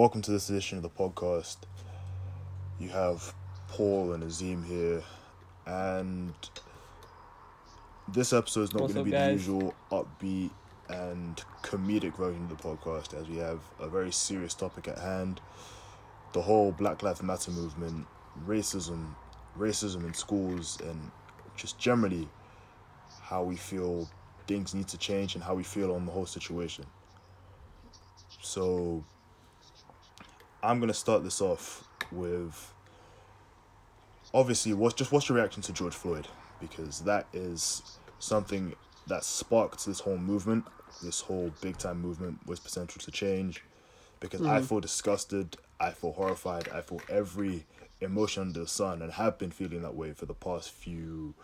welcome to this edition of the podcast. You have Paul and Azim here, and this episode is not going to be guys? the usual upbeat and comedic version of the podcast, as we have a very serious topic at hand: the whole Black Lives Matter movement, racism, racism in schools, and just generally how we feel things need to change and how we feel on the whole situation. So I'm gonna start this off with obviously what's just what's your reaction to George Floyd? Because that is something that sparked this whole movement, this whole big time movement with potential to change. Because I mm-hmm. feel disgusted, I feel horrified, I feel every emotion under the sun and have been feeling that way for the past few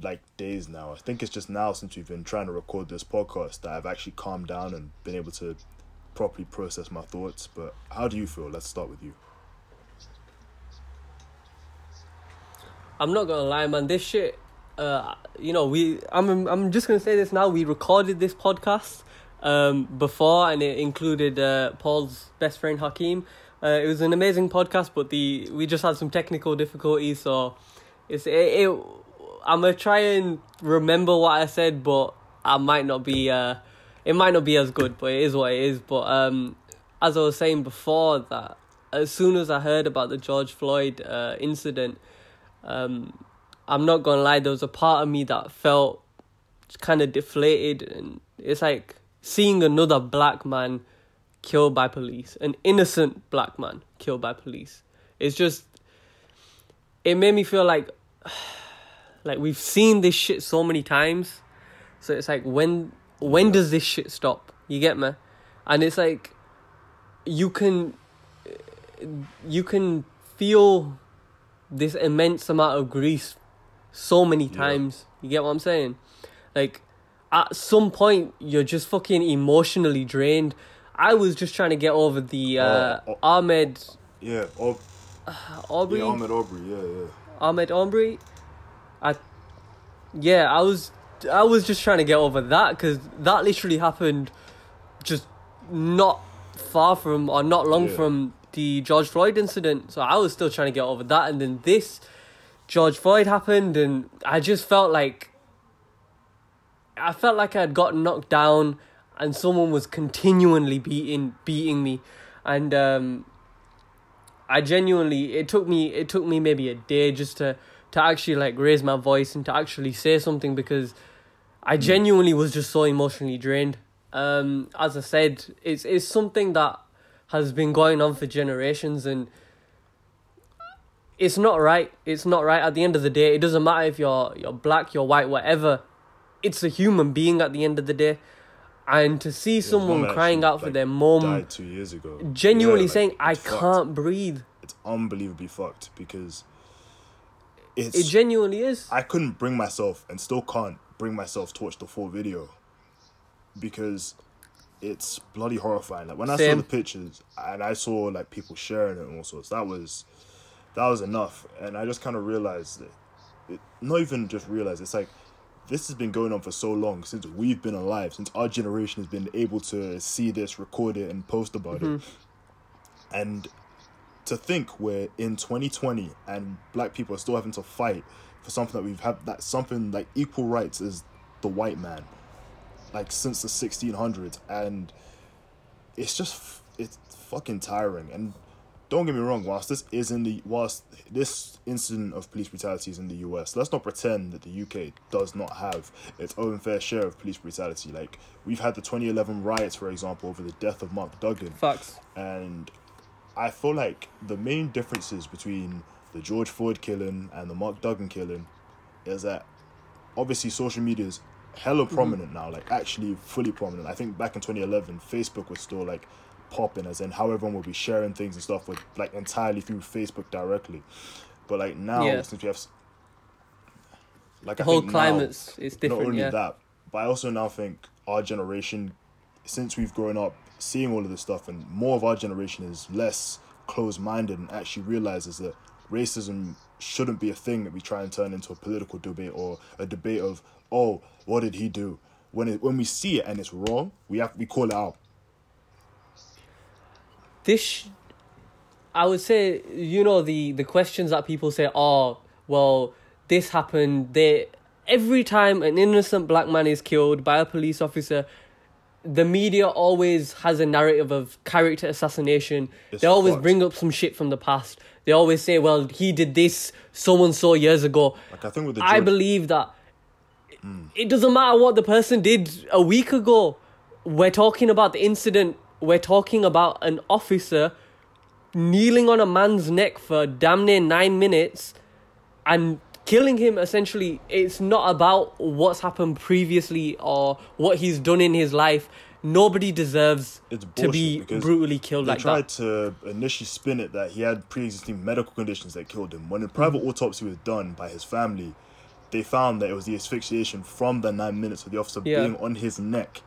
like days now. I think it's just now since we've been trying to record this podcast that I've actually calmed down and been able to properly process my thoughts. But how do you feel? Let's start with you. I'm not gonna lie, man. This shit, uh, you know, we. I'm. I'm just gonna say this now. We recorded this podcast, um, before, and it included uh Paul's best friend Hakeem. Uh, it was an amazing podcast, but the we just had some technical difficulties, so it's it. it I'm gonna try and remember what I said, but I might not be. Uh, it might not be as good, but it is what it is. But um, as I was saying before, that as soon as I heard about the George Floyd uh incident um, I'm not gonna lie, there was a part of me that felt kind of deflated, and it's like seeing another black man killed by police, an innocent black man killed by police. It's just, it made me feel like, like we've seen this shit so many times, so it's like when when does this shit stop? You get me? And it's like, you can, you can feel this immense amount of grief so many Yeah. times. You get what I'm saying? Like at some point you're just fucking emotionally drained. I was just trying to get over the uh, Oh, oh. Ahmaud Yeah, Aub- Arbery yeah, Ahmaud Arbery. Yeah, yeah. Ahmaud Arbery. I yeah, I was I was just trying to get over that because that literally happened just not far from or not long Yeah. from the George Floyd incident. So I was still trying to get over that, and then this George Floyd happened, and I just felt like I felt like I had got knocked down, and someone was continually beating beating me, and um, I genuinely it took me it took me maybe a day just to to actually like raise my voice and to actually say something because I genuinely was just so emotionally drained. Um, as I said, it's it's something that has been going on for generations and it's not right. It's not right. At the end of the day, it doesn't matter if you're you're black, you're white, whatever. It's a human being at the end of the day, and to see This someone crying out for like, their mom, died two years ago. genuinely Yeah, like, saying, "I fucked. can't breathe." It's unbelievably fucked because it's. It genuinely is. I couldn't bring myself and still can't bring myself to watch the full video because it's bloody horrifying. Like when I saw the pictures and I saw like people sharing it and all sorts, that was that was enough. And I just kind of realized that, it, not even just realized, it's like this has been going on for so long since we've been alive, since our generation has been able to see this, record it, and post about it. Mm-hmm. And to think we're in 2020 and black people are still having to fight for something that we've had that something like equal rights as the white man like since the 1600s and it's just it's fucking tiring. And don't get me wrong whilst this is in the whilst this incident of police brutality is in the US let's not pretend that the UK does not have its own fair share of police brutality. Like we've had the 2011 riots for example over the death of Mark Duggan. Facts. and I feel like the main differences between the George Floyd killing and the Mark Duggan killing is that obviously social media is hella mm-hmm. prominent now, like actually fully prominent. I think back in 2011, Facebook was still like popping, as in how everyone would be sharing things and stuff with like entirely through Facebook directly. But like now, Yeah. since we have like The I whole climate's is not only Yeah. that, but I also now think our generation, since we've grown up seeing all of this stuff, and more of our generation is less closed minded and actually realizes that racism shouldn't be a thing that we try and turn into a political debate or a debate of, oh, what did he do? When it, when we see it and it's wrong, we have we call it out. this i would say you know the the questions that people say oh well this happened they every time an innocent black man is killed by a police officer the media always has a narrative of character assassination It's they always fucked. bring up some shit from the past they always say well he did this so and so years ago Like I think with the I believe that mm. it doesn't matter what the person did a week ago. We're talking about the incident. We're talking about an officer kneeling on a man's neck for damn near nine minutes and killing him essentially. It's not about what's happened previously or what he's done in his life. Nobody deserves It's to be brutally killed they like tried that. to initially spin it that he had pre-existing medical conditions that killed him. When a private Mm. autopsy was done by his family, they found that it was the asphyxiation from the nine minutes of the officer Yeah. being on his neck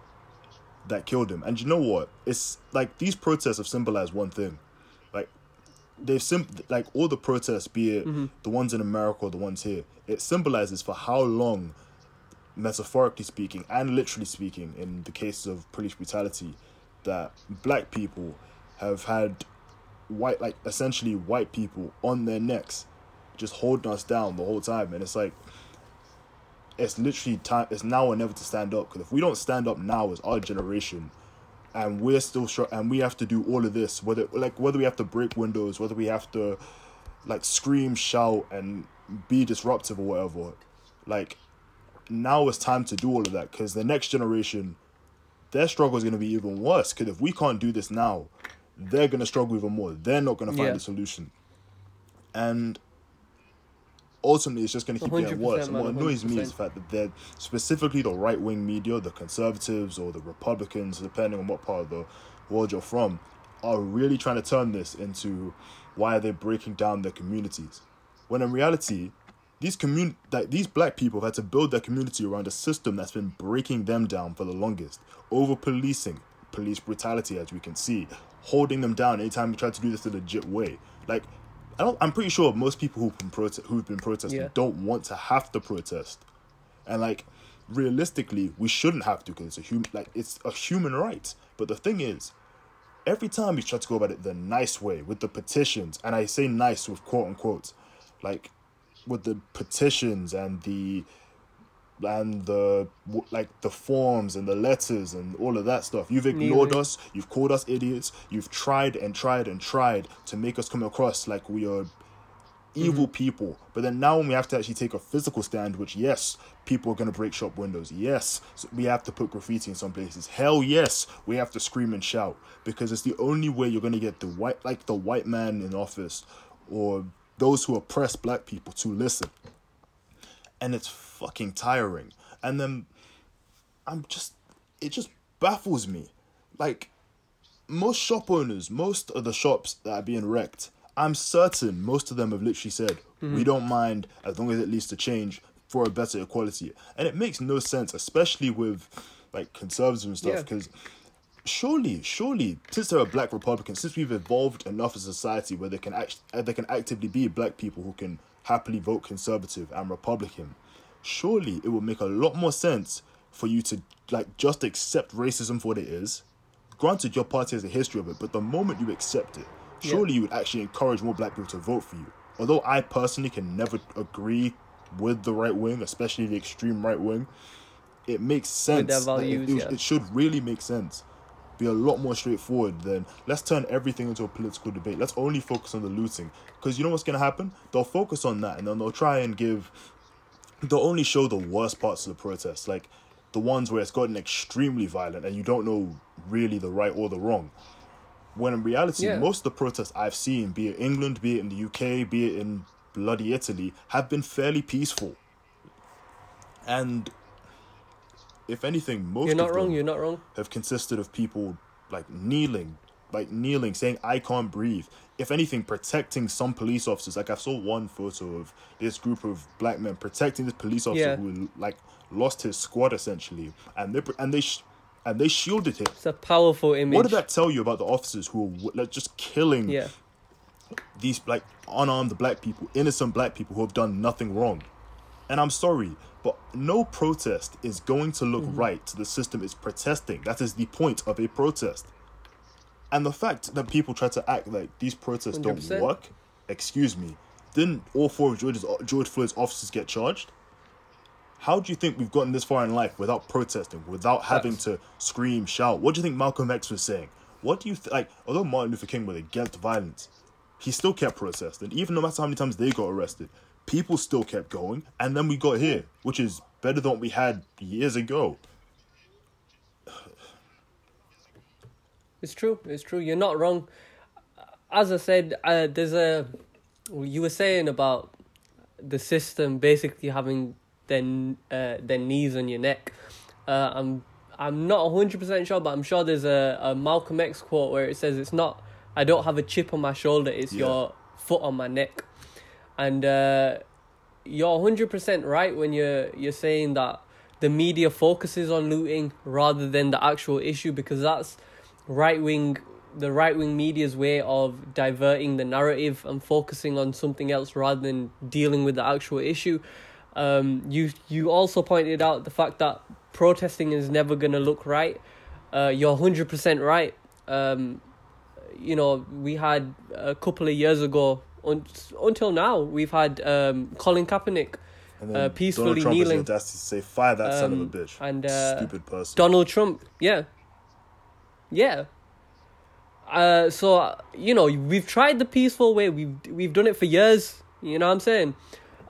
that killed him. And you know what? It's like these protests have symbolized one thing. They've sim- like all the protests, be it Mm-hmm. the ones in America or the ones here, it symbolizes for how long, metaphorically speaking and literally speaking, in the cases of police brutality, that black people have had white, like essentially white people on their necks, just holding us down the whole time, and it's like. It's literally time. It's now or never to stand up. Because if we don't stand up now, as our generation, and we're still short and we have to do all of this whether like whether we have to break windows whether we have to like scream shout and be disruptive or whatever like now it's time to do all of that because the next generation their struggle is going to be even worse because if we can't do this now they're going to struggle even more they're not going to find Yeah. a solution and ultimately it's just going to keep getting worse and what annoys me is the fact that they're specifically the right-wing media the conservatives or the republicans depending on what part of the world you're from are really trying to turn this into why are they breaking down their communities. When in reality these commun that these black people have had to build their community around a system that's been breaking them down for the longest. Over policing police brutality as we can see holding them down anytime we try to do this in a legit way. Like I don't, I'm pretty sure most people who've been prote- who've been protesting Yeah. don't want to have to protest and like realistically we shouldn't have to because it's a human like it's a human right but the thing is every time you try to go about it the nice way with the petitions and i say nice with quote unquote like with the petitions and the and the like the forms and the letters and all of that stuff. You've ignored us you've called us idiots you've tried and tried and tried to make us come across like we are evil mm-hmm. people. But then now when we have to actually take a physical stand which yes people are going to break shop windows. Yes we have to put graffiti in some places. Hell yes we have to scream and shout because it's the only way you're going to get the white like the white man in office or those who oppress black people to listen and it's fucking tiring and then i'm just it just baffles me like most shop owners, most of the shops that are being wrecked, I'm certain most of them have literally said, we mm-hmm. don't mind as long as it leads to change for a better equality. And it makes no sense, especially with like conservatives and stuff, Yeah. because surely, surely, since there are a black Republicans, since we've evolved enough as a society where they can act, there can actively be black people who can happily vote conservative and Republican, surely it would make a lot more sense for you to like just accept racism for what it is. Granted, your party has a history of it, but the moment you accept it, surely you would actually encourage more black people to vote for you. Although I personally can never agree with the right wing, especially the extreme right wing, it makes sense. Like, it- it, yeah. it should really make sense. Be a lot more straightforward than let's turn everything into a political debate. Let's only focus on the looting. Because you know what's going to happen? They'll focus on that and then they'll try and give. They'll only show the worst parts of the protest. Like the ones where it's gotten extremely violent and you don't know really the right or the wrong. When in reality, Yeah. most of the protests I've seen, be it England, be it in the UK, be it in bloody Italy, have been fairly peaceful. And if anything, most You're not of wrong. You're not wrong. have consisted of people like kneeling, like kneeling, saying "I can't breathe." If anything, protecting some police officers. Like I saw one photo of this group of black men protecting this police officer Yeah. who like lost his squad essentially, and they and they sh- and they shielded him. It's a powerful image. What did that tell you about the officers who are like just killing Yeah. these like unarmed black people, innocent black people who have done nothing wrong. And I'm sorry, but no protest is going to look right to the system it's protesting. That is the point of a protest. And the fact that people try to act like these protests don't work, excuse me, didn't all four of George's, George Floyd's officers get charged? How do you think we've gotten this far in life without protesting, without having Facts. to scream, shout? What do you think Malcolm X was saying? What do you th- like? Although Martin Luther King was against violence, he still kept protesting. Even no matter how many times they got arrested, people still kept going. And then we got here, which is better than what we had years ago. It's true. It's true. You're not wrong. As I said, uh, there's a. You were saying about the system basically having their uh, their knees on your neck. Uh, I'm I'm not hundred percent sure, but I'm sure there's a, a Malcolm X quote where it says it's not. I don't have a chip on my shoulder. It's Yeah. your foot on my neck, and uh, you're hundred percent right when you're you're saying that the media focuses on looting rather than the actual issue because that's right wing the right wing media's way of diverting the narrative and focusing on something else rather than dealing with the actual issue. Um, you you also pointed out the fact that protesting is never gonna look right. Uh, you're hundred percent right. Um, you know, we had a couple of years ago un- until now we've had um, Colin Kaepernick, And Uh, peacefully Donald Trump has the audacity to say, "Fire that son of a Um, bitch." and, uh, Stupid person. Donald Trump. Yeah, yeah. Uh, so you know we've tried the peaceful way. We've we've done it for years. You know what I'm saying?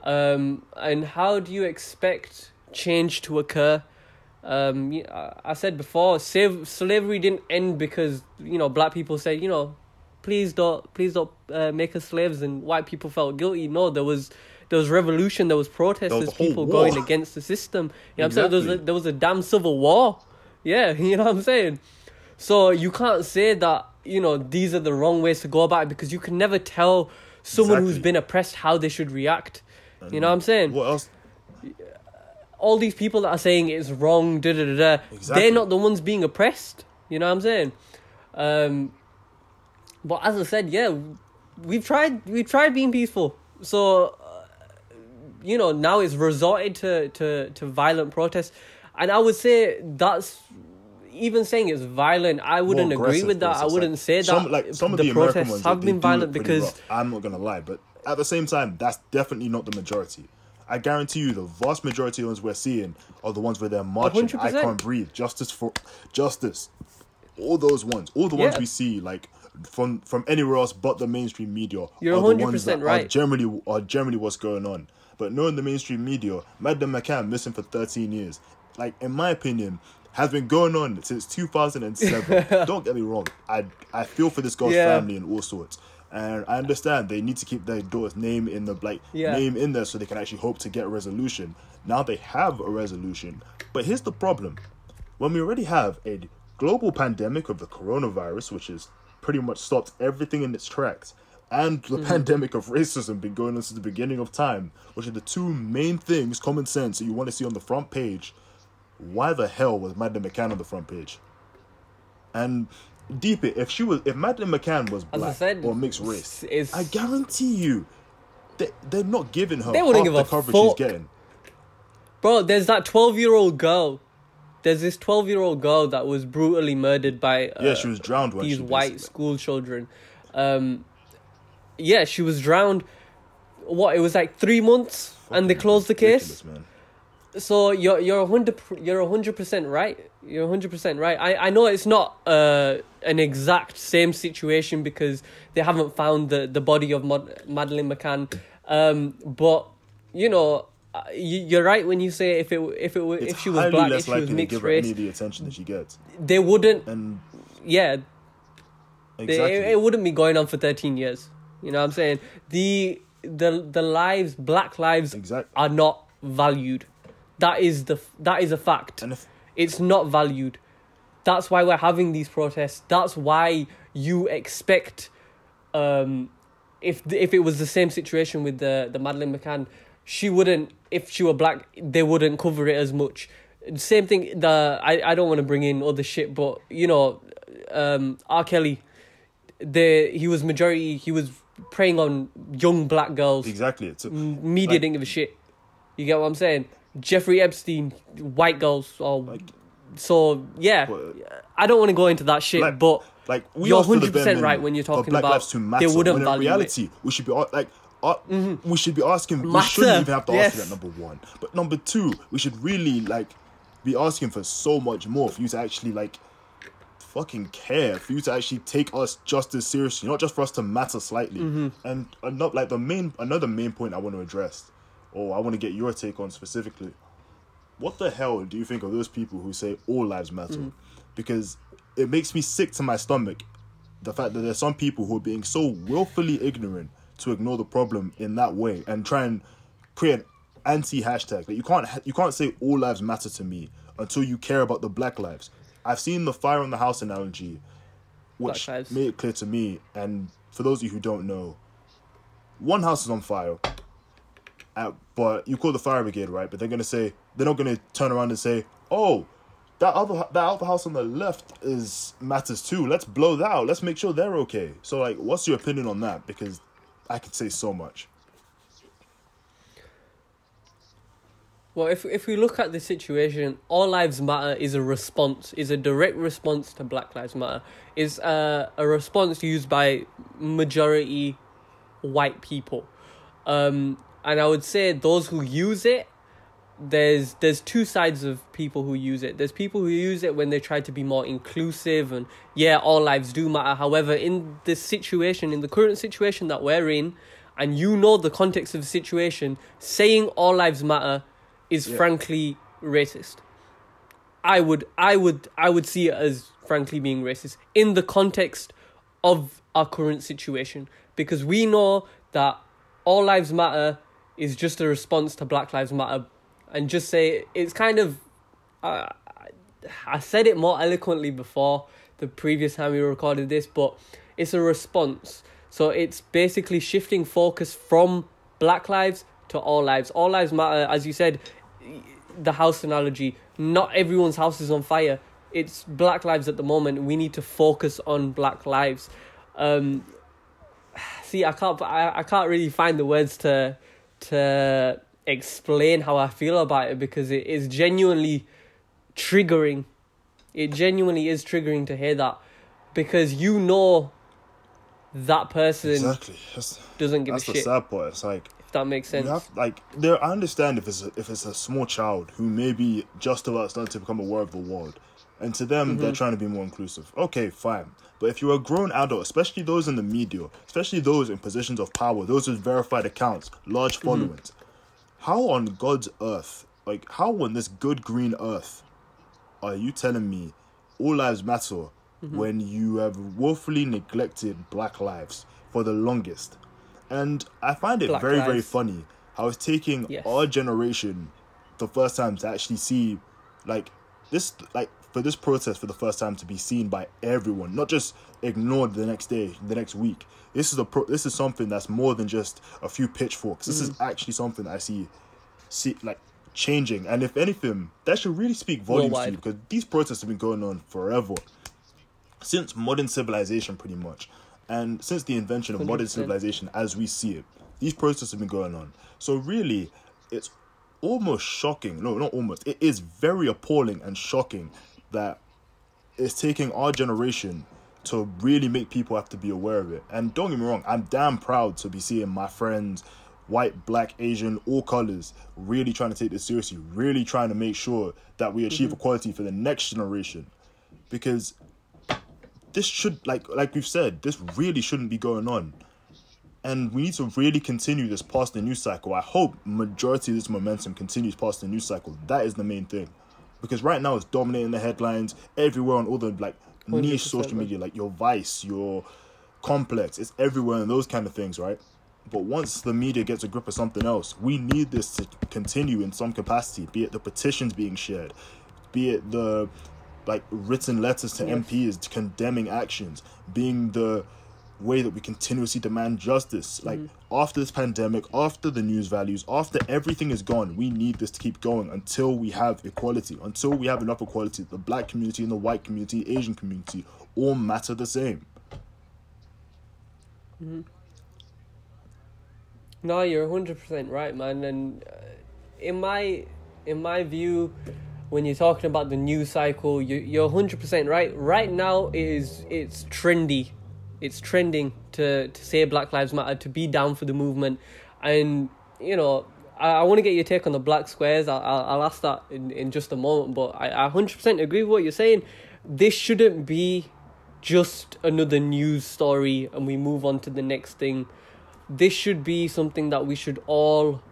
Um, and how do you expect change to occur? Um, I I said before, save, slavery didn't end because you know black people said you know, please don't please don't uh, make us slaves, and white people felt guilty. No, there was there was revolution, there was protests, There was there's a whole people war. going against the system. You know what I'm saying? There was, a, there was a damn civil war. Yeah, you know what I'm saying? So you can't say that, you know, these are the wrong ways to go about it because you can never tell someone who's been oppressed how they should react. you know what I'm saying? What else? All these people that are saying it's wrong, da da da da, Exactly. they're not the ones being oppressed. You know what I'm saying? Um, but as I said, yeah, we've tried we've tried being peaceful. So uh, you know now it's resorted to to to violent protests, and I would say that's even saying it's violent. I wouldn't agree with that. I wouldn't like, say that some, like some of the, the, American protests ones have been violent because rough. I'm not gonna lie, but at the same time, that's definitely not the majority. I guarantee you, the vast majority of ones we're seeing are the ones where they're marching. I 100%. can't breathe. Justice for justice. All those ones, all the ones Yeah. we see, like from from anywhere else but the mainstream media, You're are the ones 100% that are generally are generally what's going on. But knowing the mainstream media, Madeleine McCann missing for 13 years, like in my opinion, has been going on since 2007. Don't get me wrong, I I feel for this girl's Yeah. family and all sorts. And I understand they need to keep their daughter's name in the like Yeah. name in there so they can actually hope to get a resolution. Now they have a resolution, but here's the problem: when we already have a global pandemic of the coronavirus, which has pretty much stopped everything in its tracks, and the mm-hmm. pandemic of racism been going on since the beginning of time, which are the two main things, common sense, that you want to see on the front page. Why the hell was Madeleine McCann on the front page? And deep it, if she was, if Madeleine McCann was black said, or mixed race, it's- I guarantee you, they they're not giving her They wouldn't half give the coverage she's getting. Bro, there's that 12 year old girl. There's this 12 year old girl that was brutally murdered by uh, Yeah, she was drowned when these white basically- school children. Um, yeah, she was drowned. What, it was like three months and they closed the case? man. So you're you're a hundred you're a hundred percent right. You're a hundred percent right. I, I know it's not uh an exact same situation because they haven't found the, the body of Mod- Madeleine McCann. Um, but you know, uh, you, you're right when you say if it if it were if she was black, if she was mixed her any race, of the attention that she gets. they wouldn't. And Yeah, they- exactly, it, it wouldn't be going on for thirteen years. You know what I'm saying? The the the lives, black lives, exactly. are not valued. That is the that is a fact. and if It's not valued. That's why we're having these protests. That's why you expect, um, if if it was the same situation with the the Madeleine McCann, she wouldn't. If she were black, they wouldn't cover it as much. Same thing. The I, I don't want to bring in other shit, but you know, um, R Kelly, the he was majority. He was preying on young black girls. exactly, it's a, Media Like- didn't give a shit. You get what I'm saying? Jeffrey Epstein, white girls, or Like- so yeah. But- I don't want to go into that shit, Like- but Like we You're ask for the 100% bare right when you're talking Black about lives to they matter. wouldn't when in value it. reality, we should be like. Uh, We should be asking. We shouldn't even have to ask for that number one. But number two, we should really like be asking for so much more for you to actually like fucking care for you to actually take us just as seriously, not just for us to matter slightly. Mm-hmm. And another like the main another main point I want to address, or I want to get your take on specifically. What the hell do you think of those people who say all lives matter? Mm. Because it makes me sick to my stomach the fact that there's some people who are being so willfully ignorant to ignore the problem in that way and try and create an anti hashtag. Like you can't you can't say all lives matter to me until you care about the black lives. I've seen the fire on the house analogy, which made it clear to me. And for those of you who don't know, one house is on fire, uh, but you call the fire brigade, right? But they're gonna say they're not gonna turn around and say, "Oh, that other that other house on the left is matters too. Let's blow that out. Let's make sure they're okay." So, like, what's your opinion on that? Because I could say so much. Well, if if we look at the situation, All Lives Matter is a response, is a direct response to Black Lives Matter. Is a a response used by majority white people, um, and I would say those who use it. There's there's two sides of people who use it. There's people who use it when they try to be more inclusive and yeah, all lives do matter. However, in this situation, in the current situation that we're in, and you know the context of the situation, saying all lives matter is Yeah. frankly racist. I would I would I would see it as frankly being racist in the context of our current situation because we know that all lives matter is just a response to Black Lives Matter and just say it's kind of uh, I said it more eloquently before the previous time we recorded this but it's a response. So it's basically shifting focus from black lives to all lives. All lives matter as you said the house analogy. Not everyone's house is on fire. It's black lives at the moment. We need to focus on black lives. Um see i can't i, I can't really find the words to to explain how i feel about it because it is genuinely triggering it genuinely is triggering to hear that because you know that person Exactly. That's, doesn't give that's a the shit sad part. It's like if that makes sense You have like there. I understand if it's a, if it's a small child who may be just about starting to become aware of the world, and to them Mm-hmm. they're trying to be more inclusive. Okay, fine. But if you're a grown adult, especially those in the media, especially those in positions of power, those with verified accounts, large Mm-hmm. followings, how on God's earth, like how on this good green earth, are you telling me all lives matter Mm-hmm. when you have woefully neglected black lives for the longest? And I find it Black very, very funny how it's taking Yes. our generation the first time to actually see, like, this, like, for this protest for the first time to be seen by everyone, not just ignored the next day, the next week. This is a pro- this is something that's more than just a few pitchforks. This Mm. is actually something that I see, see like changing. And if anything, that should really speak volumes to you because these protests have been going on forever since modern civilization, pretty much, and since the invention of modern 100%. civilization as we see it, these protests have been going on. So really, it's almost shocking. No, not almost. It is very appalling and shocking that it's taking our generation to really make people have to be aware of it. And don't get me wrong, I'm damn proud to be seeing my friends, white, black, Asian, all colors, really trying to take this seriously, really trying to make sure that we achieve mm-hmm. equality for the next generation. Because this should like like we've said, this really shouldn't be going on. And we need to really continue this past the news cycle. I hope majority of this momentum continues past the news cycle. That is the main thing. Because right now it's dominating the headlines everywhere on all the like niche 100%, social media, like your Vice, your Complex. It's everywhere and those kind of things, right? But once the media gets a grip of something else, we need this to continue in some capacity. Be it the petitions being shared, be it the like written letters to Yes. MPs condemning actions, being the way that we continuously demand justice. Like after this pandemic, after the news values, after everything is gone, we need this to keep going until we have equality, until we have enough equality. The black community and the white community, Asian community, all matter the same. Mm. No, you're hundred percent right, man. And uh, in my in my view, when you're talking about the news cycle, you, you're 100% right. Right now, it is it's trendy. It's trending to, to say Black Lives Matter, to be down for the movement. And, you know, I, I want to get your take on the black squares. I'll, I'll, I'll ask that in, in just a moment. But I, I 100% agree with what you're saying. This shouldn't be just another news story and we move on to the next thing. This should be something that we should all,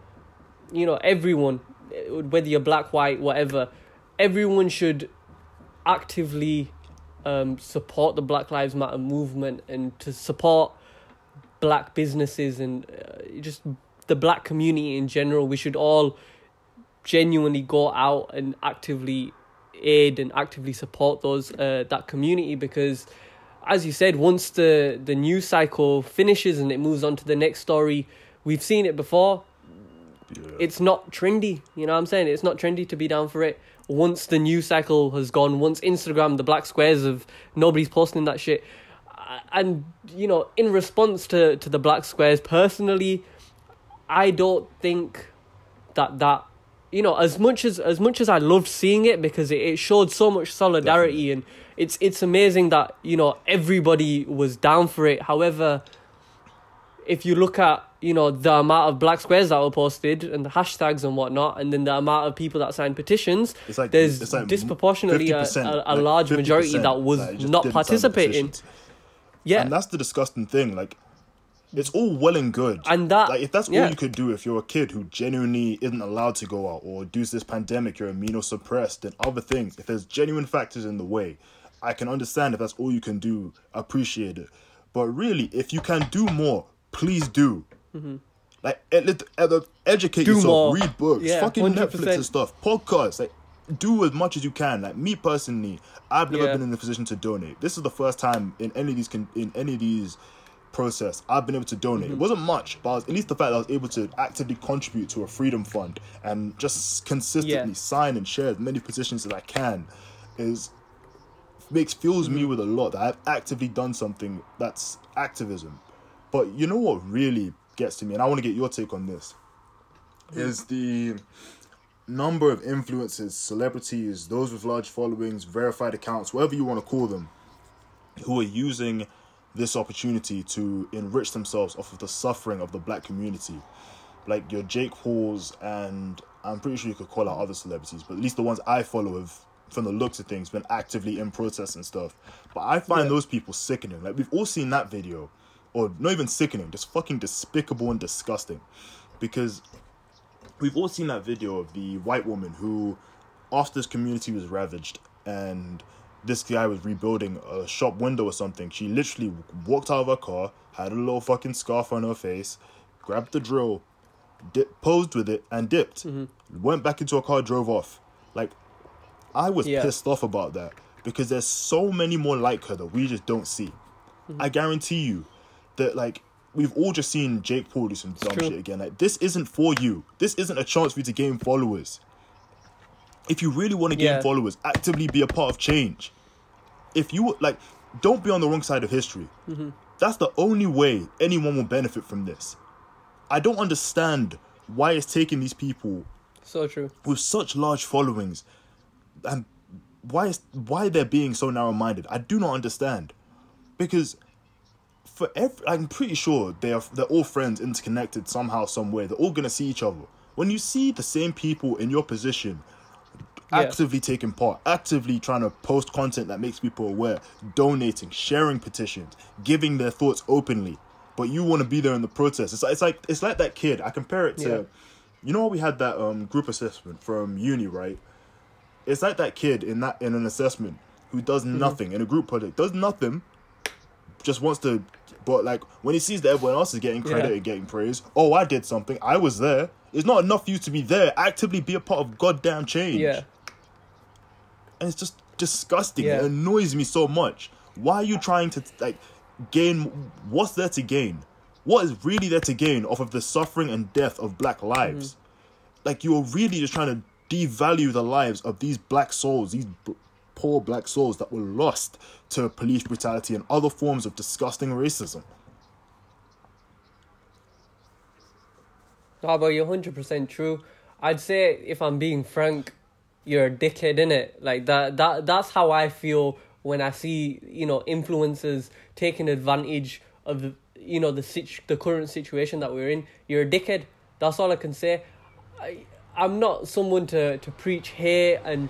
you know, everyone, whether you're black, white, whatever, everyone should actively um, support the Black Lives Matter movement and to support black businesses and uh, just the black community in general. We should all genuinely go out and actively aid and actively support those uh, that community because as you said once the the news cycle finishes and it moves on to the next story we've seen it before Yeah. it's not trendy. You know what I'm saying? It's not trendy to be down for it. Once the news cycle has gone, once Instagram, the black squares of nobody's posting that shit. And, you know, in response to, to the black squares, personally, I don't think that that, you know, as much as as much as I loved seeing it because it, it showed so much solidarity and it's it's amazing that, you know, everybody was down for it. However, if you look at you know the amount of black squares that were posted and the hashtags and whatnot, and then the amount of people that signed petitions, It's like there's it's like disproportionately a, 50%, a, a like large majority that was that not didn't sign the participating. Yeah, And that's the disgusting thing. Like, it's all well and good. And that- like, if that's yeah. all you could do, if you're a kid who genuinely isn't allowed to go out, or due to this pandemic, you're immunosuppressed and other things, if there's genuine factors in the way, I can understand if that's all you can do, appreciate it. But really, if you can do more, please do. Like, ed- ed- ed- educate Mm-hmm. Do yourself, more. read books, Yeah, fucking 100%. Netflix and stuff, podcasts. Like, do as much as you can. Like me personally, I've never Yeah. been in a position to donate. This is the first time in any of these con- in any of these process I've been able to donate. Mm-hmm. It wasn't much, but I was, at least the fact that I was able to actively contribute to a freedom fund and just consistently Yeah. sign and share as many positions as I can is makes fills Mm-hmm. me with a lot that I've actively done something that's activism. But you know what really gets to me, and I want to get your take on this, is the number of influencers, celebrities, those with large followings, verified accounts, whatever you want to call them, who are using this opportunity to enrich themselves off of the suffering of the black community. Like your Jake Pauls, and I'm pretty sure you could call out other celebrities, but at least the ones I follow have, from the looks of things, been actively in protests and stuff. But I find Yeah. those people sickening. Like we've all seen that video, or not even sickening, just fucking despicable and disgusting. Because we've all seen that video of the white woman who, after this community was ravaged and this guy was rebuilding a shop window or something, she literally walked out of her car, had a little fucking scarf on her face, grabbed the drill, dip, posed with it, and dipped. Mm-hmm. Went back into her car, drove off. Like, I was Yeah. pissed off about that because there's so many more like her that we just don't see. Mm-hmm. I guarantee you that like we've all just seen Jake Paul do some dumb true. shit again. Like this isn't for you. This isn't a chance for you to gain followers. If you really want to gain Yeah. followers, actively be a part of change. If you like, don't be on the wrong side of history. Mm-hmm. That's the only way anyone will benefit from this. I don't understand why it's taking these people so true. with such large followings and why is why they're being so narrow-minded i do not understand because for every, i'm pretty sure they are they're all friends interconnected somehow somewhere they're all going to see each other when you see the same people in your position Yeah. actively taking part actively trying to post content that makes people aware donating sharing petitions giving their thoughts openly but you want to be there in the protest it's like it's like it's like that kid i compare it to Yeah. you know how we had that um group assessment from uni right it's like that kid in that in an assessment who does Mm-hmm. nothing in a group project does nothing just wants to but like when he sees that everyone else is getting credit Yeah. and getting praise oh i did something i was there it's not enough for you to be there actively be a part of goddamn change Yeah. and it's just disgusting. Yeah. It annoys me so much. Why are you trying to like gain? What's there to gain? What is really there to gain off of the suffering and death of black lives? Mm-hmm. Like you're really just trying to devalue the lives of these black souls, these b- poor black souls that were lost to police brutality and other forms of disgusting racism. Ah, but you're hundred percent true. I'd say if I'm being frank, you're a dickhead, innit? Like that that that's how I feel when I see, you know, influencers taking advantage of you know the situ- the current situation that we're in. You're a dickhead. That's all I can say. I I'm not someone to to preach hate and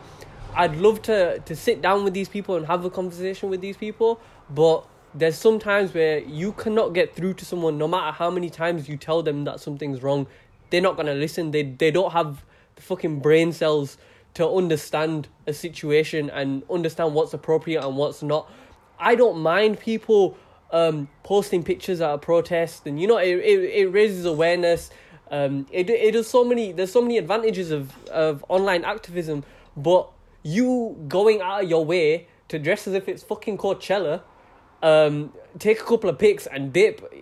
I'd love to to sit down with these people and have a conversation with these people, but there's some times where you cannot get through to someone no matter how many times you tell them that something's wrong. They're not gonna listen. They they don't have the fucking brain cells to understand a situation and understand what's appropriate and what's not. I don't mind people um, posting pictures at a protest, and you know it, it, it raises awareness. Um, it it does so many. There's so many advantages of of online activism, but you going out of your way to dress as if it's fucking Coachella, um, take a couple of pics and dip.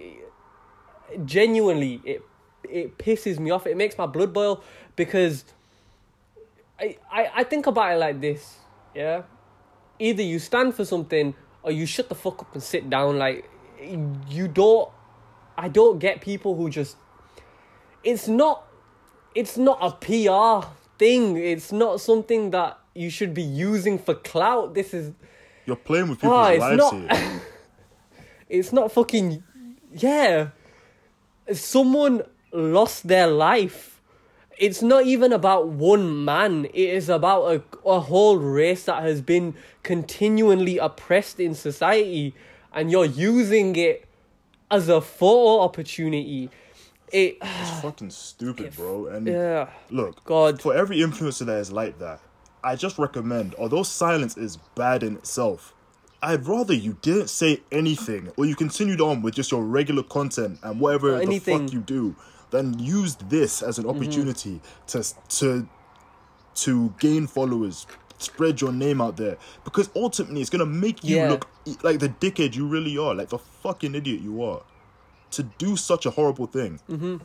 Genuinely, it it pisses me off. It makes my blood boil because I, I, I think about it like this, yeah. Either you stand for something or you shut the fuck up and sit down. Like you don't I don't get people who just it's not it's not a PR thing. It's not something that you should be using for clout. This is You're playing with people's Ah, it's lives not- here. it's not fucking yeah someone lost their life it's not even about one man it is about a, a whole race that has been continually oppressed in society and you're using it as a photo opportunity it It's fucking stupid, bro. And yeah look, God. for every influencer that is like that, I just recommend, although silence is bad in itself, I'd rather you didn't say anything or you continued on with just your regular content and whatever the. Mm-hmm. fuck you do than used this as an opportunity to to to gain followers, spread your name out there because ultimately it's gonna make you Yeah. look like the dickhead you really are, like the fucking idiot you are, to do such a horrible thing. Mm-hmm.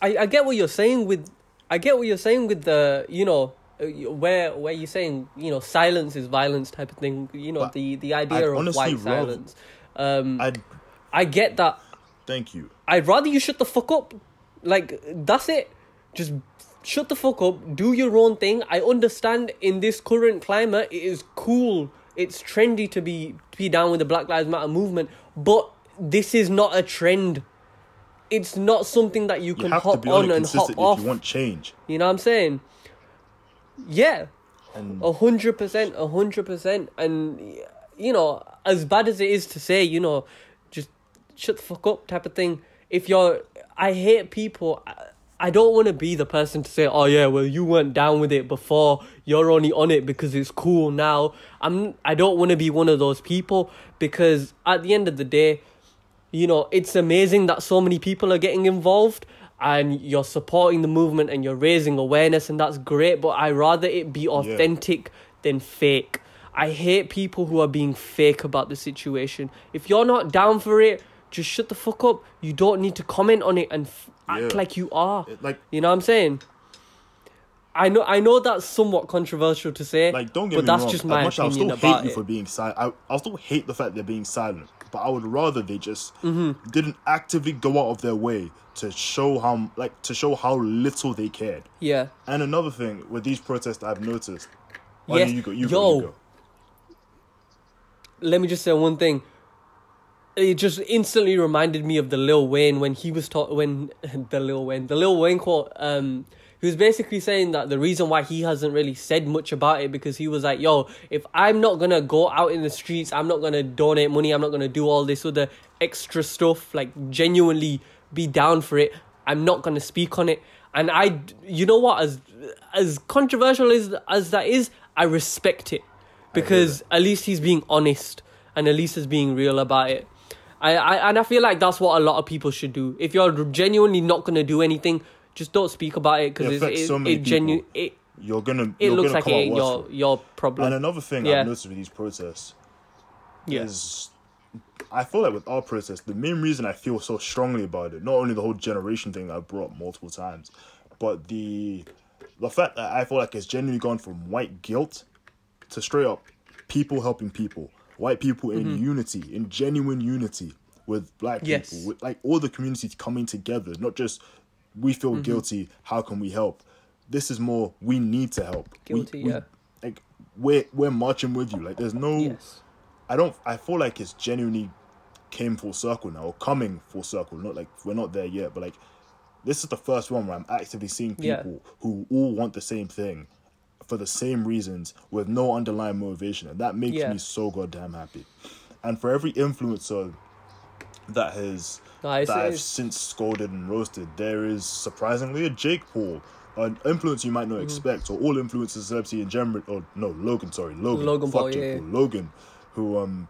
I, I get what you're saying with I get what you're saying with the you know where where you're saying you know silence is violence type of thing you know But the the idea I'd of white silence. Um I'd I get that. Thank you. I'd rather you shut the fuck up. Like that's it. Just shut the fuck up. Do your own thing. I understand in this current climate it is cool. It's trendy to be to be down with the Black Lives Matter movement. But this is not a trend. It's not something that you You can to hop on on and hop off you want change. you know what I'm saying? Yeah, a hundred percent, a hundred percent, and you know, as bad as it is to say, you know, just shut the fuck up type of thing. If you're, I hate people. I, I don't want to be the person to say, "Oh yeah, well you weren't down with it before. You're only on it because it's cool now." I'm. I don't want to be one of those people because at the end of the day, you know, it's amazing that so many people are getting involved and you're supporting the movement and you're raising awareness and that's great, but I rather it be authentic than fake. I hate people who are being fake about the situation. If you're not down for it, just shut the fuck up. You don't need to comment on it and f- act like you are. it- like You know what I'm saying? I know I know that's somewhat controversial to say, like don't get but me that's wrong. just as my much as I'll still hate you it. for being silent. I I'll still hate the fact they're being silent. But I would rather they just Mm-hmm. didn't actively go out of their way to show how like to show how little they cared. yeah. And another thing with these protests, I've noticed. Oh, Yes. no, you go. You Yo. go. You go. let me just say one thing. It just instantly reminded me of the Lil Wayne when he was taught when the Lil Wayne the Lil Wayne quote. Um, he was basically saying that the reason why he hasn't really said much about it because he was like, "Yo, if I'm not gonna go out in the streets, I'm not gonna donate money, I'm not gonna do all this other extra stuff, like genuinely be down for it. I'm not gonna speak on it." And I, you know what, as as controversial as as that is, I respect it because at least he's being honest and at least he's being real about it. I, I and I feel like that's what a lot of people should do. If you're genuinely not gonna do anything, just don't speak about it It because affects it, so it, many it it You're gonna. it you're looks gonna like it ain't your it. your problem. And another thing Yeah. I've noticed with these protests yeah. is I feel like with our protests, the main reason I feel so strongly about it, not only the whole generation thing that I've brought up multiple times, but the the fact that I feel like it's genuinely gone from white guilt to straight up people helping people, white people in unity, in genuine unity with black Mm-hmm. Yes. people, with like all the communities coming together, not just we feel Mm-hmm. guilty, how can we help? this is more we need to help. Guilty, we, yeah. Like we're we're marching with you. Like there's no. Yes. I don't. I feel like it's genuinely came full circle now, or coming full circle. Not like we're not there yet, but like this is the first one where I'm actively seeing Yeah. people who all want the same thing for the same reasons with no underlying motivation, and that makes Yeah. me so goddamn happy. And for every influencer that has It's- that I've since scolded and roasted, there is surprisingly a Jake Paul. An influence you might not expect, or all influencers celebrity in general, or no, Logan, sorry, Logan, Logan Paul, Jake yeah, Paul, Logan, who um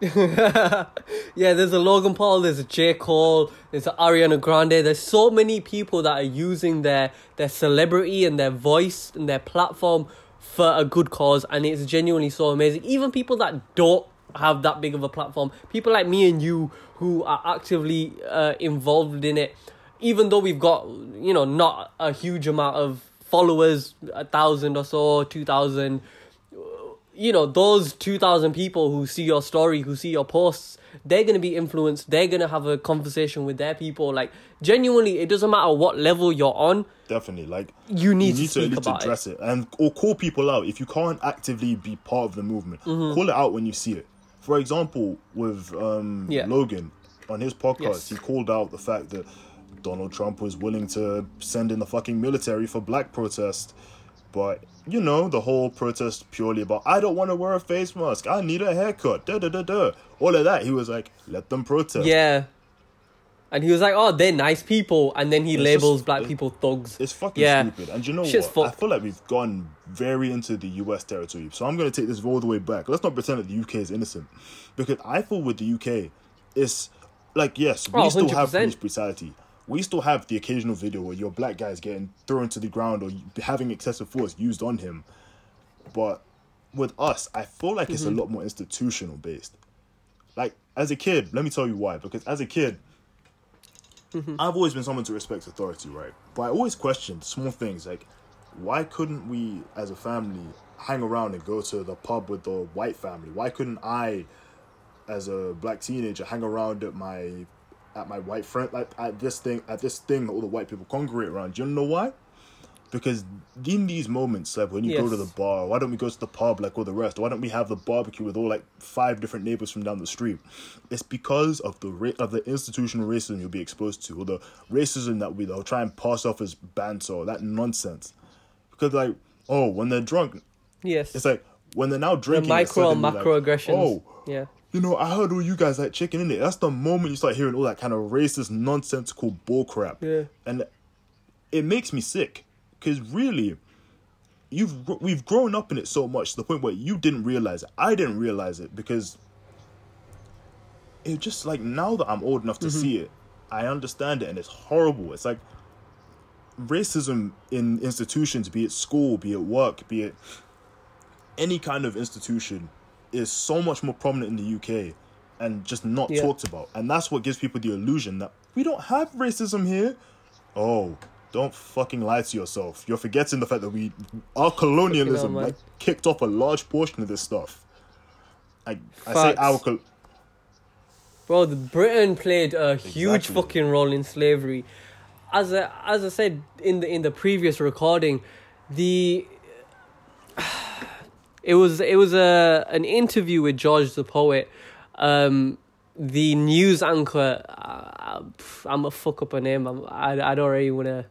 Yeah, there's a Logan Paul, there's a J. Cole, there's a Ariana Grande. There's so many people that are using their their celebrity and their voice and their platform for a good cause, and it's genuinely so amazing. Even people that don't have that big of a platform, people like me and you who are actively uh, involved in it, even though we've got you know not a huge amount of followers, a thousand or so, two thousand you know those 2000 people who see your story who see your posts they're going to be influenced they're going to have a conversation with their people like genuinely it doesn't matter what level you're on definitely like You need to at speak least about it. address it. and or call people out if you can't actively be part of the movement. Mm-hmm. Call it out when you see it. For example, with um, Yeah. Logan on his podcast, Yes. he called out the fact that Donald Trump was willing to send in the fucking military for black protest. But you know the whole protest purely about I don't want to wear a face mask. I need a haircut. Da da da da. All of that. He was like, let them protest. yeah and he was like oh they're nice people and then he It's labels just- black it- people thugs It's fucking Yeah. stupid. And you know Shit's what? I feel like we've gone very into the US territory. So I'm going to take this all the way back. Let's not pretend that the UK is innocent. Because I feel with the UK, it's like, yes, we Oh, still have 100%. police brutality. We still have the occasional video where your black guy is getting thrown to the ground or having excessive force used on him. But with us, I feel like it's a Mm-hmm. lot more institutional based. Like, as a kid, let me tell you why. Because as a kid, Mm-hmm. I've always been someone to respect authority, right? But I always questioned small things like why couldn't we as a family hang around and go to the pub with the white family? Why couldn't I as a black teenager hang around at my at my white friend like at this thing at this thing that all the white people congregate around? Do you know why? Because in these moments, like when you go to the bar, why don't we go to the pub like all the rest? Why don't we have the barbecue with all like five different neighbors from down the street? It's because of the ra- of the institutional racism you'll be exposed to, or the racism that we they'll try and pass off as banter, that nonsense. Because like, oh, when they're drunk, yes it's like when they're now drinking, the micro and macro like, Oh, yeah you know, I heard all you guys like chicken in it. That's the moment you start hearing all that kind of racist, nonsensical bullcrap. Yeah. And it makes me sick. Because really, you've we've grown up in it so much to the point where you didn't realize it. I didn't realize it because it just like now that I'm old enough to mm-hmm. see it, I understand it and it's horrible. It's like racism in institutions, be it school, be it work, be it any kind of institution, is so much more prominent in the UK and just not Yeah. talked about. And that's what gives people the illusion that we don't have racism here. Oh, don't fucking lie to yourself. You're forgetting the fact that we our colonialism like kicked off a large portion of this stuff. I I say our col- Bro, the Britain played a huge Exactly. fucking role in slavery. As I, as I said in the in the previous recording, the it was it was a an interview with George the poet. Um, the news anchor, uh, I'm gonna fuck up her name. I'm, I I don't really want to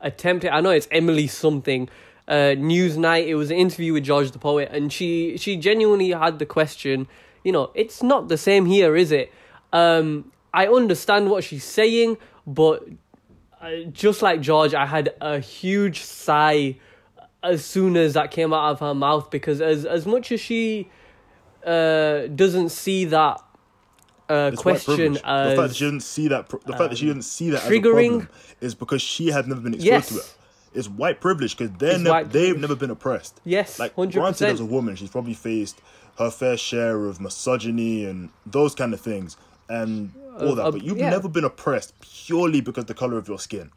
attempt it. I know it's Emily something. Uh, News Night. It was an interview with George the poet, and she she genuinely had the question. You know, it's not the same here, is it? Um, I understand what she's saying, but uh, just like George, I had a huge sigh as soon as that came out of her mouth because as as much as she uh, doesn't see that uh, question privilege. the fact that she didn't see that, the fact that she didn't see that triggering- as a problem is because she had never been exposed Yes. to it. It's white privilege because they're ne- they've privilege. never been oppressed. Yes, like 100%. granted, as a woman, she's probably faced her fair share of misogyny and those kind of things and all that. uh, but you've yeah. never been oppressed purely because the color of your skin,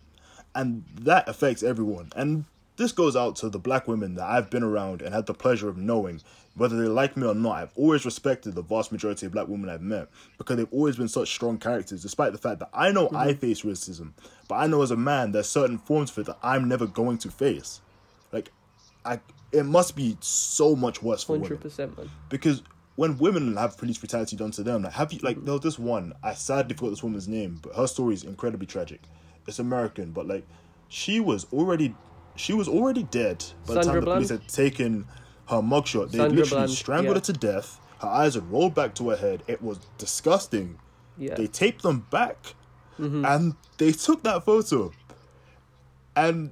and that affects everyone. And this goes out to the black women that I've been around and had the pleasure of knowing, whether they like me or not. I've always respected the vast majority of black women I've met because they've always been such strong characters, despite the fact that I know I mm-hmm. face racism, but I know as a man there's certain forms of it that I'm never going to face. Like, I it must be so much worse for women Hundred percent, man. because when women have police brutality done to them, like have you like mm-hmm. there was this one I sadly forgot this woman's name, but her story is incredibly tragic. It's American, but like she was already she was already dead by the Sandra time the police had taken her mugshot. They Sandra literally Bland, strangled yeah. her to death. Her eyes had rolled back to her head. It was disgusting. Yeah. They taped them back, Mm-hmm. and they took that photo. And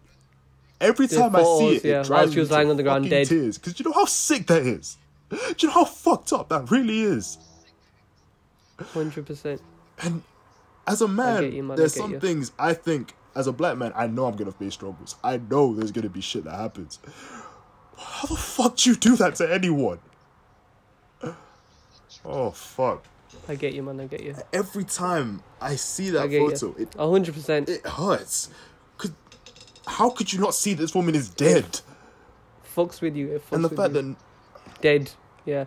every time I see it, yeah, it drives she me was to lying on the ground dead. tears. Because you know how sick that is. Do you know how fucked up that really is? Hundred percent. And as a man, you, man, there's some you. things I think as a black man, I know I'm gonna face struggles. I know there's gonna be shit that happens. How the fuck do you do that to anyone? Oh fuck. I get you, man. I get you. Every time I see that photo, you. it hundred percent. it hurts. Cause how could you not see this woman is dead? Fucks with you. It fucks And the fact you. that dead. Yeah.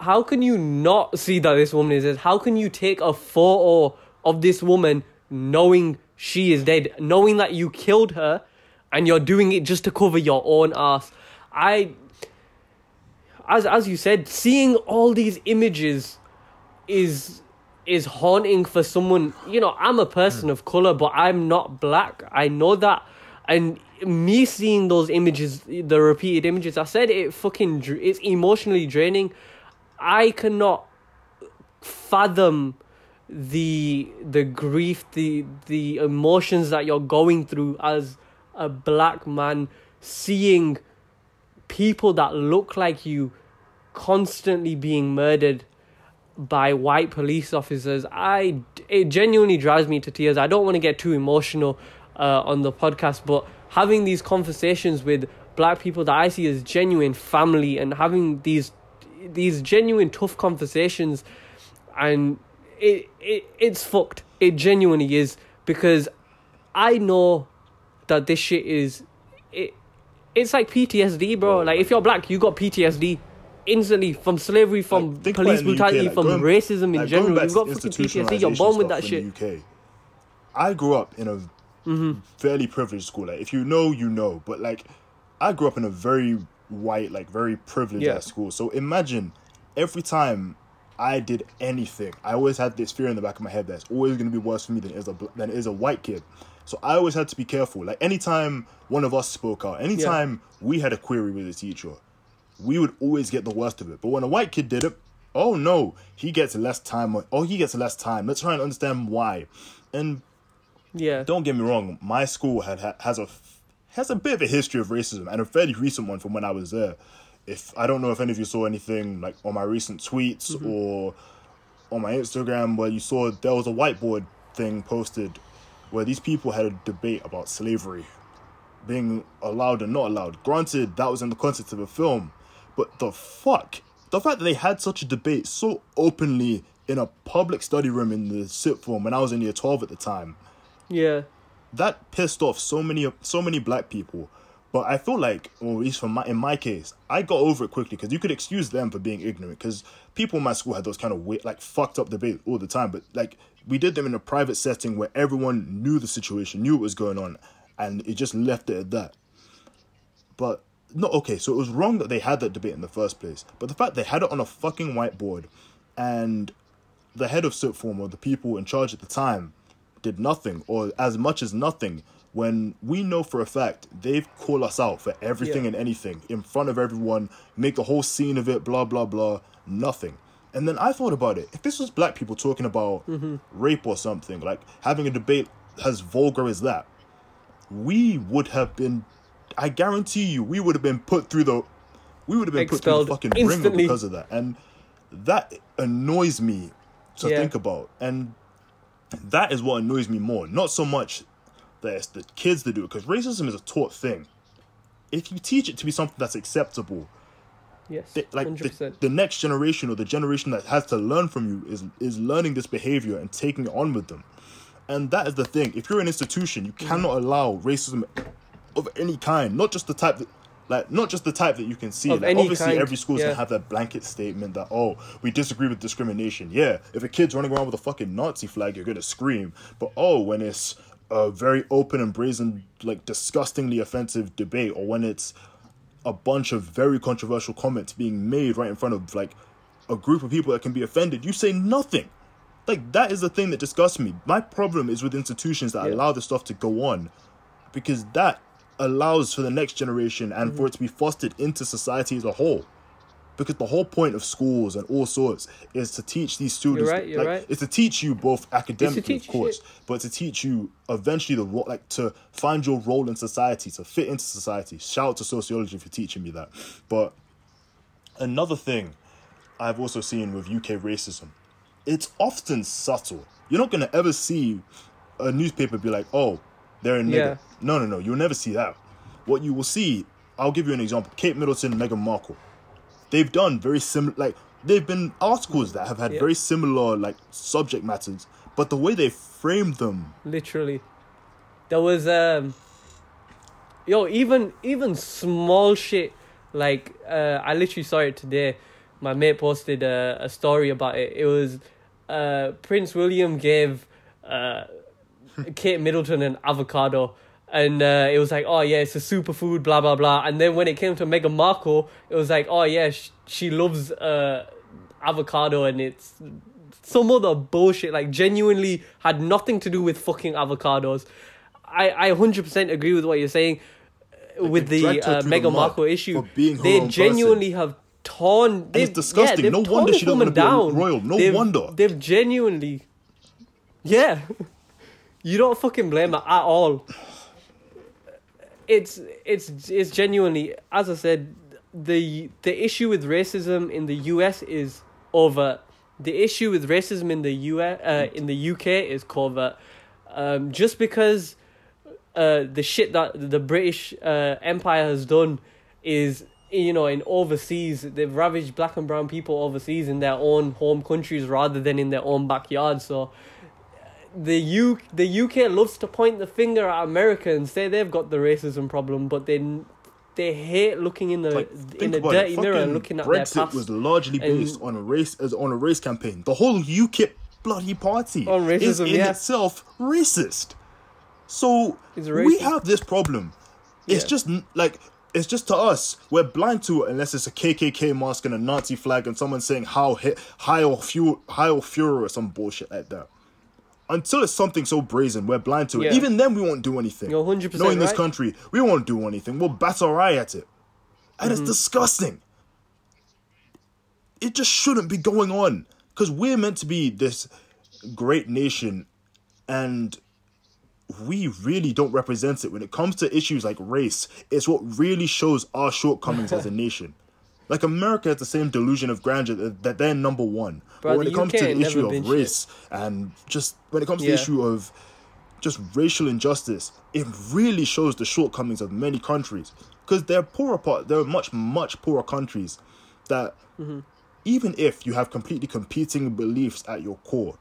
How can you not see that this woman is dead? How can you take a photo of this woman knowing she is dead, knowing that you killed her, and you're doing it just to cover your own ass? I, as as you said, seeing all these images is is haunting for someone. You know, I'm a person of color, but I'm not black. I know that, and me seeing those images, the repeated images, I said it fucking. It's emotionally draining. I cannot fathom the the grief, the the emotions that you're going through as a black man, seeing people that look like you constantly being murdered by white police officers i it genuinely drives me to tears. I don't want to get too emotional uh, on the podcast but having these conversations with black people that i see as genuine family and having these these genuine tough conversations and it, it it's fucked. It genuinely is because i know that this shit is it it's like PTSD, bro. Like if you're black, you got PTSD instantly from slavery, from Like, police brutality, like, from going- racism in like, general. You've got fucking PTSD. You're born with that shit. UK. I grew up in a Mm-hmm. fairly privileged school. Like, if you know, you know. But like, I grew up in a very white, like very privileged Yeah. school. So imagine every time I did anything, I always had this fear in the back of my head that it's always going to be worse for me than it is a than it is a white kid. So I always had to be careful. Like anytime one of us spoke out, anytime we had a query with a teacher, we would always get the worst of it. But when a white kid did it, oh no, he gets less time. Oh, he gets less time. Let's try and understand why. And Yeah, don't get me wrong, my school had ha- has a has a bit of a history of racism and a fairly recent one from when I was there. If I don't know if any of you saw anything like on my recent tweets mm-hmm. or on my Instagram where you saw there was a whiteboard thing posted where these people had a debate about slavery being allowed and not allowed. Granted, that was in the context of a film, but the fuck, the fact that they had such a debate so openly in a public study room in the sixth form when I was in year twelve at the time yeah, that pissed off so many so many black people. But I feel like, or at least for my in my case, I got over it quickly because you could excuse them for being ignorant because people in my school had those kind of weird, like fucked up debates all the time. But like we did them in a private setting where everyone knew the situation, knew what was going on, and it just left it at that. But no, okay, so it was wrong that they had that debate in the first place. But the fact they had it on a fucking whiteboard, and the head of sixth form or the people in charge at the time did nothing or as much as nothing when we know for a fact they've called us out for everything Yeah. and anything in front of everyone, make a whole scene of it, blah blah blah, nothing. And then I thought about it. If this was black people talking about mm-hmm. rape or something, like having a debate as vulgar as that, we would have been I guarantee you, we would have been put through the we would have been Expelled put through the fucking ringer instantly. because of that. And that annoys me to Yeah. think about. And that is what annoys me more. Not so much that it's the kids that do it, because racism is a taught thing. If you teach it to be something that's acceptable, yes, th- like the, the next generation or the generation that has to learn from you is is learning this behavior and taking it on with them. And that is the thing. If you're an institution, you cannot allow racism of any kind, not just the type that. Like not just the type that you can see. Like, obviously, kind, every school's yeah. gonna have that blanket statement that oh, we disagree with discrimination. Yeah, if a kid's running around with a fucking Nazi flag, you're gonna scream. But oh, when it's a very open and brazen, like disgustingly offensive debate, or when it's a bunch of very controversial comments being made right in front of like a group of people that can be offended, you say nothing. Like that is the thing that disgusts me. My problem is with institutions that Yeah. allow this stuff to go on, because that allows for the next generation and Mm-hmm. for it to be fostered into society as a whole. Because the whole point of schools and all sorts is to teach these students. right, you're like, right. It's to teach you both academically, of course, shit. but to teach you eventually the role, like to find your role in society, to fit into society. Shout out to sociology for teaching me that. But another thing I've also seen with UK racism, it's often subtle. You're not gonna ever see a newspaper be like, "Oh, they're a nigger." Yeah. No, no, no. You'll never see that. What you will see, I'll give you an example: Kate Middleton, Meghan Markle. They've done very similar. Like they've been articles that have had Yeah. very similar like subject matters, but the way they framed them, literally there was um yo even even small shit like uh i literally saw it today my mate posted a, a story about it it was uh prince william gave uh kate middleton an avocado and uh, it was like, oh yeah, it's a superfood, blah blah blah. And then when it came to Meghan Markle, it was like, oh yeah, sh- she loves uh, avocado, and it's some other bullshit. Like genuinely had nothing to do with fucking avocados. I I hundred percent agree with what you're saying uh, with the uh, Meghan Markle issue. being they genuinely have torn. it's disgusting. Yeah, no wonder she don't want to down. royal. No They've- wonder. They've genuinely, yeah. You don't fucking blame her at all. It's it's it's genuinely, as I said, the the issue with racism in the US is over. The issue with racism in the US uh, in the UK is covert. Um, just because uh, the shit that the British uh, Empire has done is you know in overseas they've ravaged black and brown people overseas in their own home countries rather than in their own backyard. So the U the UK loves to point the finger at America and say they've got the racism problem, but they they hate looking in the Like, in the dirty it. mirror and Fucking looking at Brexit their past. was largely and- based on a race as on a race campaign. The whole UKIP bloody party On is in yeah. itself racist. So It's we have this problem. It's Yeah. just like it's just to us. We're blind to it unless it's a KKK mask and a Nazi flag and someone saying how hi- Heil Fu- Heil Führer or some bullshit like that. Until it's something so brazen, we're blind to it. Yeah. Even then, we won't do anything. You're 100% Knowing this country, we won't do anything. We'll bat our eye at it. And Mm-hmm. it's disgusting. It just shouldn't be going on. Because we're meant to be this great nation and we really don't represent it when it comes to issues like race. It's what really shows our shortcomings as a nation. Like America has the same delusion of grandeur that, that they're number one. Bro, but when it comes UK to the issue of race and just when it comes to Yeah. the issue of just racial injustice, it really shows the shortcomings of many countries because they're poorer part. They're much much poorer countries that Mm-hmm. even if you have completely competing beliefs at your core,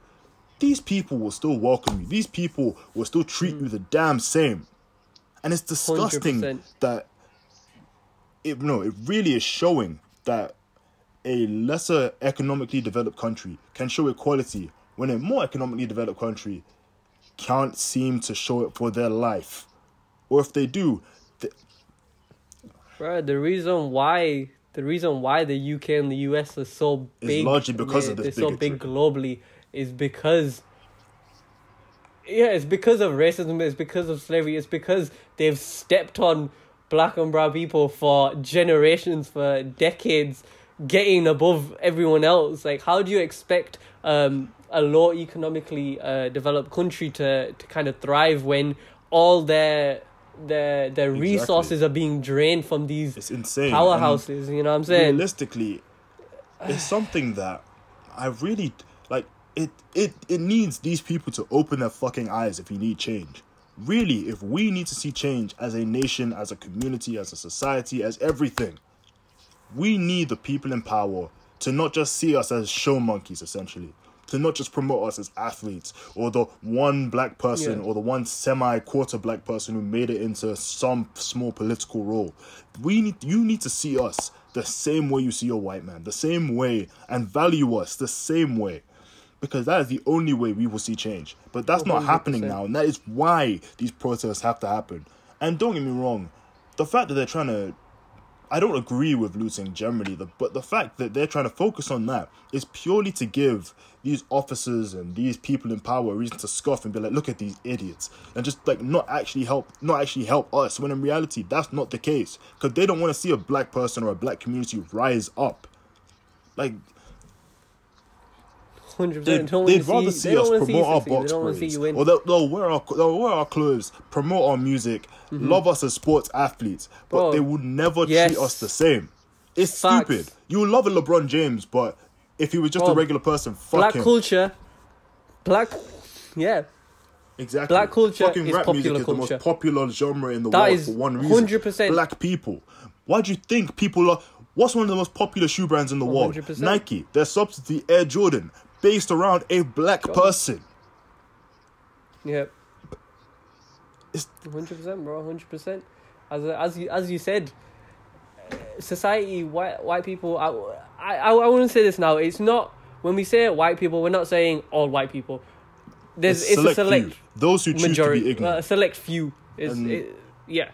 these people will still welcome you. These people will still treat Mm. you the damn same. And it's disgusting 100%. that it no, it really is showing that a lesser economically developed country can show equality when a more economically developed country can't seem to show it for their life. Or if they do, th- Bro, the reason why the reason why the UK and the US are so big, largely because of they're this so big globally, is because yeah, it's because of racism. It's because of slavery. It's because they've stepped on black and brown people for generations, for decades, getting above everyone else. Like, how do you expect um, a low economically uh, developed country to to kind of thrive when all their their their Exactly. resources are being drained from these it's insane. And powerhouses? You know what I'm saying? realistically, it's something that I really like. It it it needs these people to open their fucking eyes if you need change. Really, if we need to see change as a nation, as a community, as a society, as everything, we need the people in power to not just see us as show monkeys, essentially, to not just promote us as athletes or the one black person Yeah. or the one semi quarter black person who made it into some small political role. We need you need to see us the same way you see your white man, the same way, and value us the same way. Because that is the only way we will see change. But that's not happening now, and that is why these protests have to happen. And don't get me wrong, the fact that they're trying to I don't agree with looting generally, but the fact that they're trying to focus on that is purely to give these officers and these people in power a reason to scoff and be like, "Look at these idiots," and just like not actually help, not actually help us. When in reality, that's not the case because they don't want to see a black person or a black community rise up. Like Hundred they'd, percent. Don't they'd rather see, they us promote our box parades, or they'll, they'll wear our they'll wear our clothes, promote our music, love us as sports athletes, but Mm-hmm. Bro, they would never yes. treat us the same. It's Facts. stupid. You love a LeBron James, but if he was just Bro, a regular person, fuck black him. culture, black, yeah, exactly. black culture Fucking is rap music popular is the most popular genre in the That world for one reason. 100%. Black people. Why do you think people are? What's one of the most popular shoe brands in the world? 100%. Nike. Their subsidy Air Jordan, based around a black person. yeah. It's- Hundred percent, bro. Hundred percent. As as you as you said, uh, society white white people. I I I, to say this now. It's not when we say white people, we're not saying all white people. There's it's, a select few. Those who choose majority, to be ignorant. uh, a select few. Is it, yeah.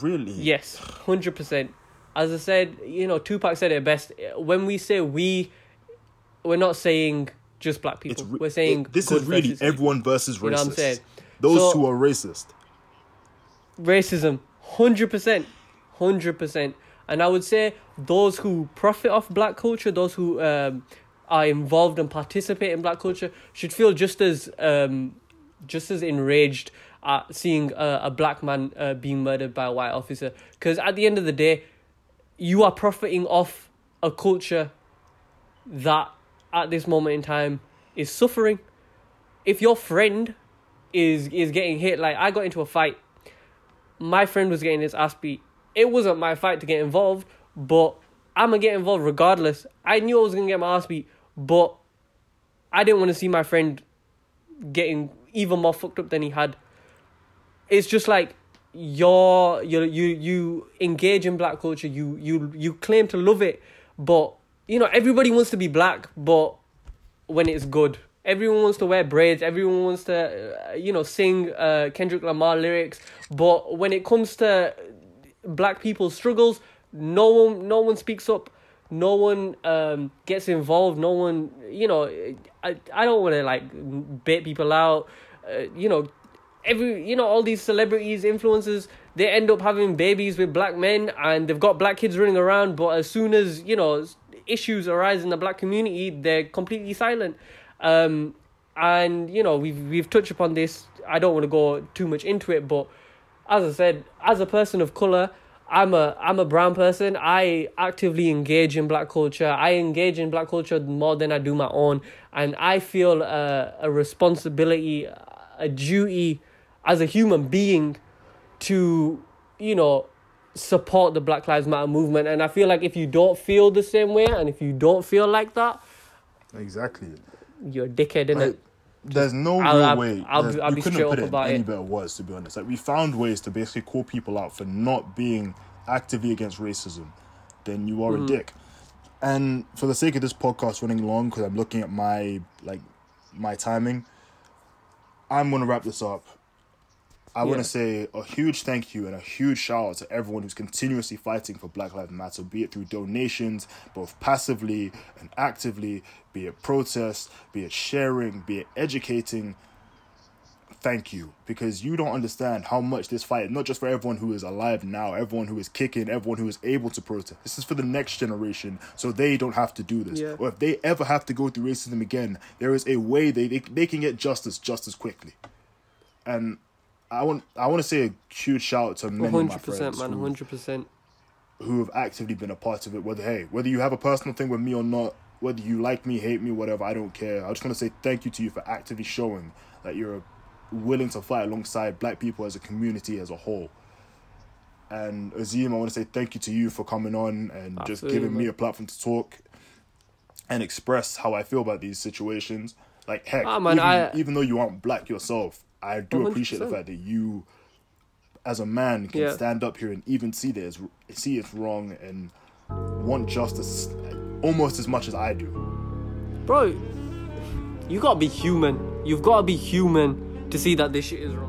really? Yes, hundred percent. As I said, you know, Tupac said it best. When we say we, we're not saying just black people. Re- we're saying it- this is really versus everyone versus racist. You know what I'm saying? Those So- who are racist. racism, hundred percent, hundred percent. And I would say those who profit off black culture, those who um, are involved and participate in black culture, should feel just as um, just as enraged at seeing a, a black man uh, being murdered by a white officer. Because at the end of the day, you are profiting off a culture that at this moment in time is suffering. If your friend is is getting hit, like I got into a fight, my friend was getting his ass beat. It wasn't my fight to get involved, but I'm gonna get involved regardless. I knew I was gonna get my ass beat, but I didn't want to see my friend getting even more fucked up than he had. It's just like you're you you you engage in black culture. You you you claim to love it, but you know everybody wants to be black, but when it's good. Everyone wants to wear braids. Everyone wants to, uh, you know, sing uh, Kendrick Lamar lyrics. But when it comes to black people's struggles, no one, no one speaks up. No one um, gets involved. No one, you know, I, I don't want to like bait people out. Uh, you know, every, you know, all these celebrities, influencers, they end up having babies with black men, and they've got black kids running around. But as soon as you know issues arise in the black community, they're completely silent. Um, and you know we've we've touched upon this. I don't want to go too much into it, but as I said, as a person of color, I'm a I'm a brown person. I actively engage in black culture. I engage in black culture more than I do my own, and I feel a, a responsibility, a duty, as a human being, to you know support the Black Lives Matter movement. And I feel like if you don't feel the same way, and if you don't feel like that, Exactly. you're a dickhead, innit? Like, there's no I'll- real I'll- way. I'll I'll you be couldn't straight put up it any it. better words, to be honest. Like we found ways to basically call people out for not being actively against racism. Then you Mm-hmm. are a dick. And for the sake of this podcast running long, because I'm looking at my like my timing, I'm gonna wrap this up. I want to say a huge thank you and a huge shout out to everyone who's continuously fighting for Black Lives Matter, be it through donations, both passively and actively, be it protests, be it sharing, be it educating. Thank you because you don't understand how much this fight, not just for everyone who is alive now, everyone who is kicking, everyone who is able to protest. This is for the next generation so they don't have to do this. Yeah. Or if they ever have to go through racism again, there is a way they, they, they can get justice just as quickly. And I want I want to say a huge shout out to many of my friends man, who, hundred percent. who have actively been a part of it. Whether hey, whether you have a personal thing with me or not, whether you like me, hate me, whatever, I don't care. I just want to say thank you to you for actively showing that you're willing to fight alongside Black people as a community as a whole. And Azim, I want to say thank you to you for coming on and just Absolutely, giving me a platform to talk. and express how I feel about these situations. Like heck, Ah, man, even, I- even though you aren't black yourself, I do appreciate the fact that you, as a man, can Yeah. stand up here and even see this, see it's wrong and want justice almost as much as I do. Bro, you gotta be human. You've gotta be human to see that this shit is wrong.